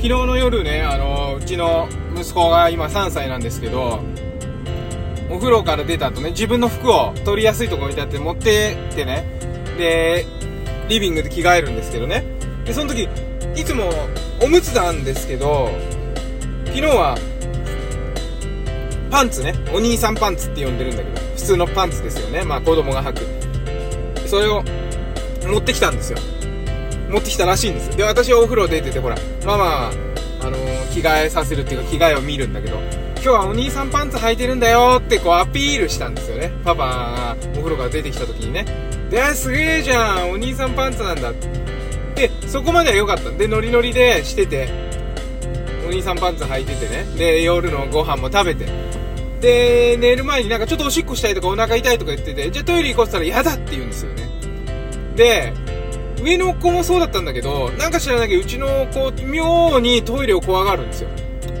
昨日の夜ね、あのうちの息子が今3歳なんですけど、お風呂から出た後ね、自分の服を取りやすいところに置いてあって持ってってね、で、リビングで着替えるんですけどね。で、その時、いつもおむつなんですけど、昨日は、パンツね、お兄さんパンツって呼んでるんだけど、普通のパンツですよね。まあ子供が履く。それを持ってきたんですよ。持ってきたらしいんですで、私はお風呂出てて、ほら、ママ、あのー、着替えさせるっていうか着替えを見るんだけど、今日はお兄さんパンツ履いてるんだよってこうアピールしたんですよね。パパがお風呂から出てきた時にね。で、すげえじゃんお兄さんパンツなんだで、そこまでは良かったん。で、ノリノリでしてて、お兄さんパンツ履いててね。で、夜のご飯も食べて。で、寝る前になんかちょっとおしっこしたいとかお腹痛いとか言ってて、じゃあトイレ行こうって言ったら嫌だって言うんですよね。で、上の子もそうだったんだけど、なんか知らないけど、うちの子、妙にトイレを怖がるんですよ。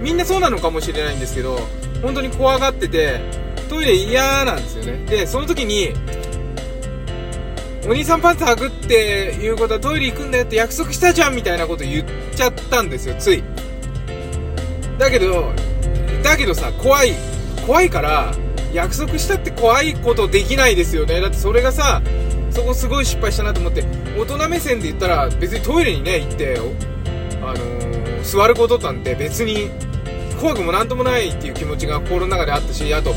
みんなそうなのかもしれないんですけど、本当に怖がってて、トイレ嫌なんですよね。で、その時に、お兄さんパンツ履くっていうことはトイレ行くんだよって約束したじゃんみたいなこと言っちゃったんですよ、つい。だけど、だけどさ、怖い。怖いから、約束したって怖いことできないですよね。だってそれがさ、そこすごい失敗したなと思って、大人目線で言ったら別にトイレにね、行って、あのー、座ることなんて別に怖くもなんともないっていう気持ちが心の中であったし、あと、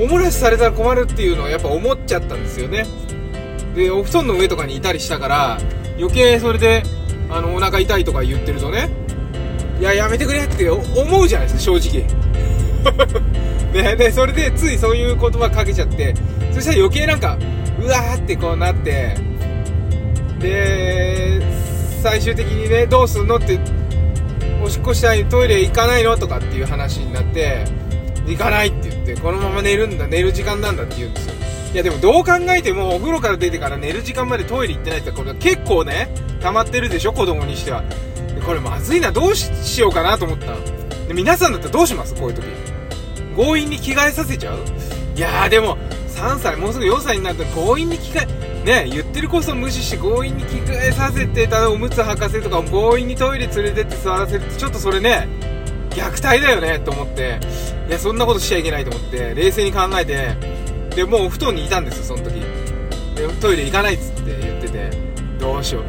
おもらしされたら困るっていうのはやっぱ思っちゃったんですよね。で、お布団の上とかにいたりしたから、余計それで、あの、お腹痛いとか言ってるとね、いや、やめてくれって思うじゃないですか、正直。で、で、それでついそういう言葉かけちゃって、そしたら余計なんか、わーってこうなって、で、最終的にね、どうすんのって、おしっこしたい、トイレ行かないのとかっていう話になって、行かないって言って、このまま寝るんだ、寝る時間なんだって言うんですよ。いやでもどう考えてもお風呂から出てから寝る時間までトイレ行ってないってこれ結構ね、溜まってるでしょ、子供にしては。これまずいな、どうしようかなと思ったの。で皆さんだったらどうします？こういう時。強引に着替えさせちゃう？いやーでも、3歳、もうすぐ4歳になったら強引に着替え、ね、言ってるこそ無視して強引に着替えさせて、ただおむつ履かせるとか、強引にトイレ連れてって座らせるって、ちょっとそれね、虐待だよね、と思って、いや、そんなことしちゃいけないと思って、冷静に考えて、で、もうお布団にいたんですよ、その時。で、トイレ行かないっつって言ってて、どうしよう。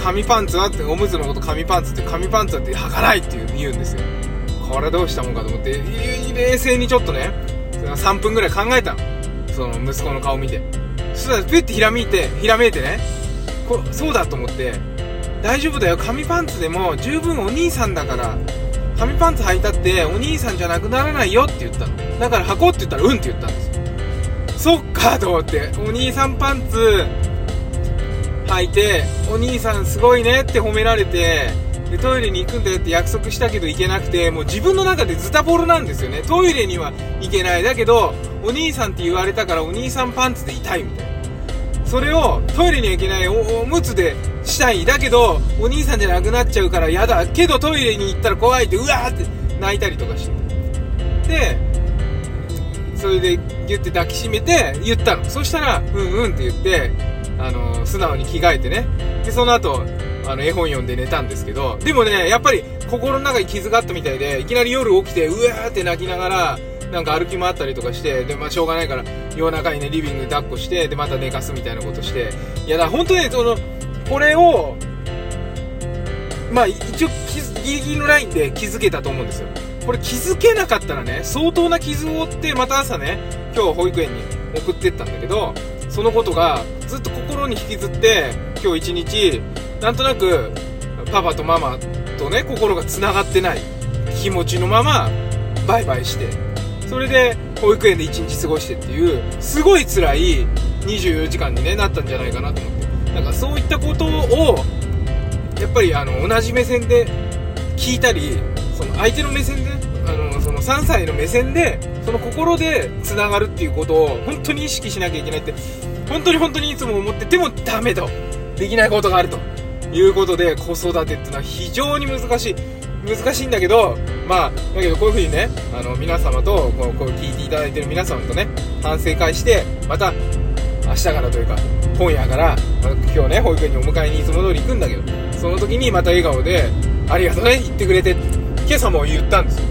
紙パンツはって、おむつのこと紙パンツって、紙パンツはって履かないって言うんですよ。これどうしたもんかと思って、冷静にちょっとね、3分ぐらい考えたの。その息子の顔見て。そしたら、ピュッてひらめいて、ひらめいてね、こそうだと思って、大丈夫だよ、紙パンツでも十分お兄さんだから、紙パンツ履いたってお兄さんじゃなくならないよって言ったの。だから履こうって言ったらうんって言ったんです。そっかと思って、お兄さんパンツ履いて、お兄さんすごいねって褒められて、で、トイレに行くんだよって約束したけど行けなくて、もう自分の中でズタボロなんですよね。トイレには行けない。だけど、お兄さんって言われたからお兄さんパンツでいたいみたいな。それをトイレには行けないおおむつでしたい。だけど、お兄さんじゃなくなっちゃうから嫌だ。けどトイレに行ったら怖いって、うわーって泣いたりとかして。で、それでギュッて抱きしめて言ったの。そしたら、うんうんって言って、あの、素直に着替えてね。で、その後、あの、絵本読んで寝たんですけど、でもね、やっぱり心の中に傷があったみたいで、いきなり夜起きて、うわーって泣きながら、なんか歩き回ったりとかして、で、まあ、しょうがないから、夜中にね、リビングで抱っこして、で、また寝かすみたいなことして、いや、だ本当に、その、これを、まあ、一応、ギリギリのラインで気づけたと思うんですよ。これ気づけなかったらね、相当な傷を負って、また朝ね、今日保育園に送ってったんだけど、そのことがずっと心に引きずって、今日一日、なんとなく、パパとママとね、心が繋がってない気持ちのまま、バイバイして、それで保育園で一日過ごしてっていう、すごい辛い24時間に、ね、なったんじゃないかなと思って。なんかそういったことを、やっぱりあの、同じ目線で聞いたり、その相手の目線で、あの、その3歳の目線で、その心で繋がるっていうことを本当に意識しなきゃいけないって、本当に本当にいつも思っててもダメと。できないことがあると。いうことで、子育てっていうのは非常に難しい。難しいんだけど、まあ、だけどこういう風にね、あの、皆様と、こう、こう聞いていただいてる皆様とね、反省会して、また、明日からというか、今夜から、ま、今日ね、保育園にお迎えにいつも通り行くんだけど、その時にまた笑顔で、ありがとうね言ってくれて今朝も言ったんですよ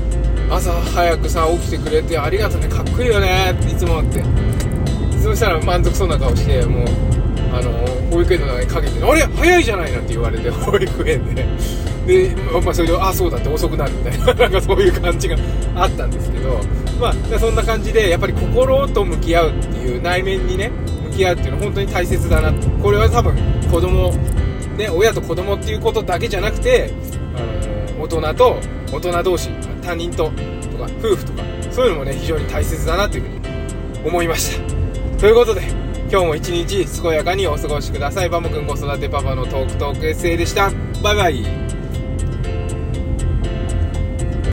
朝早くさ起きてくれてありがとうねかっこいいよねいつもってそしたら満足そうな顔してもうあの保育園の中にかけて「あれ早いじゃない」なんて言われて保育園でで、まあ、それで「あそうだ」って遅くなるみたいななんかそういう感じがあったんですけどまあそんな感じでやっぱり心と向き合うっていう内面にね向き合うっていうのは本当に大切だなこれは多分子供ね親と子供っていうことだけじゃなくて大人と大人同士他人ととか夫婦とかそういうのもね非常に大切だなというふうに思いましたということで今日も一日健やかにお過ごしください。バム君子育てパパのトークトークエッセイでした。バイバイ。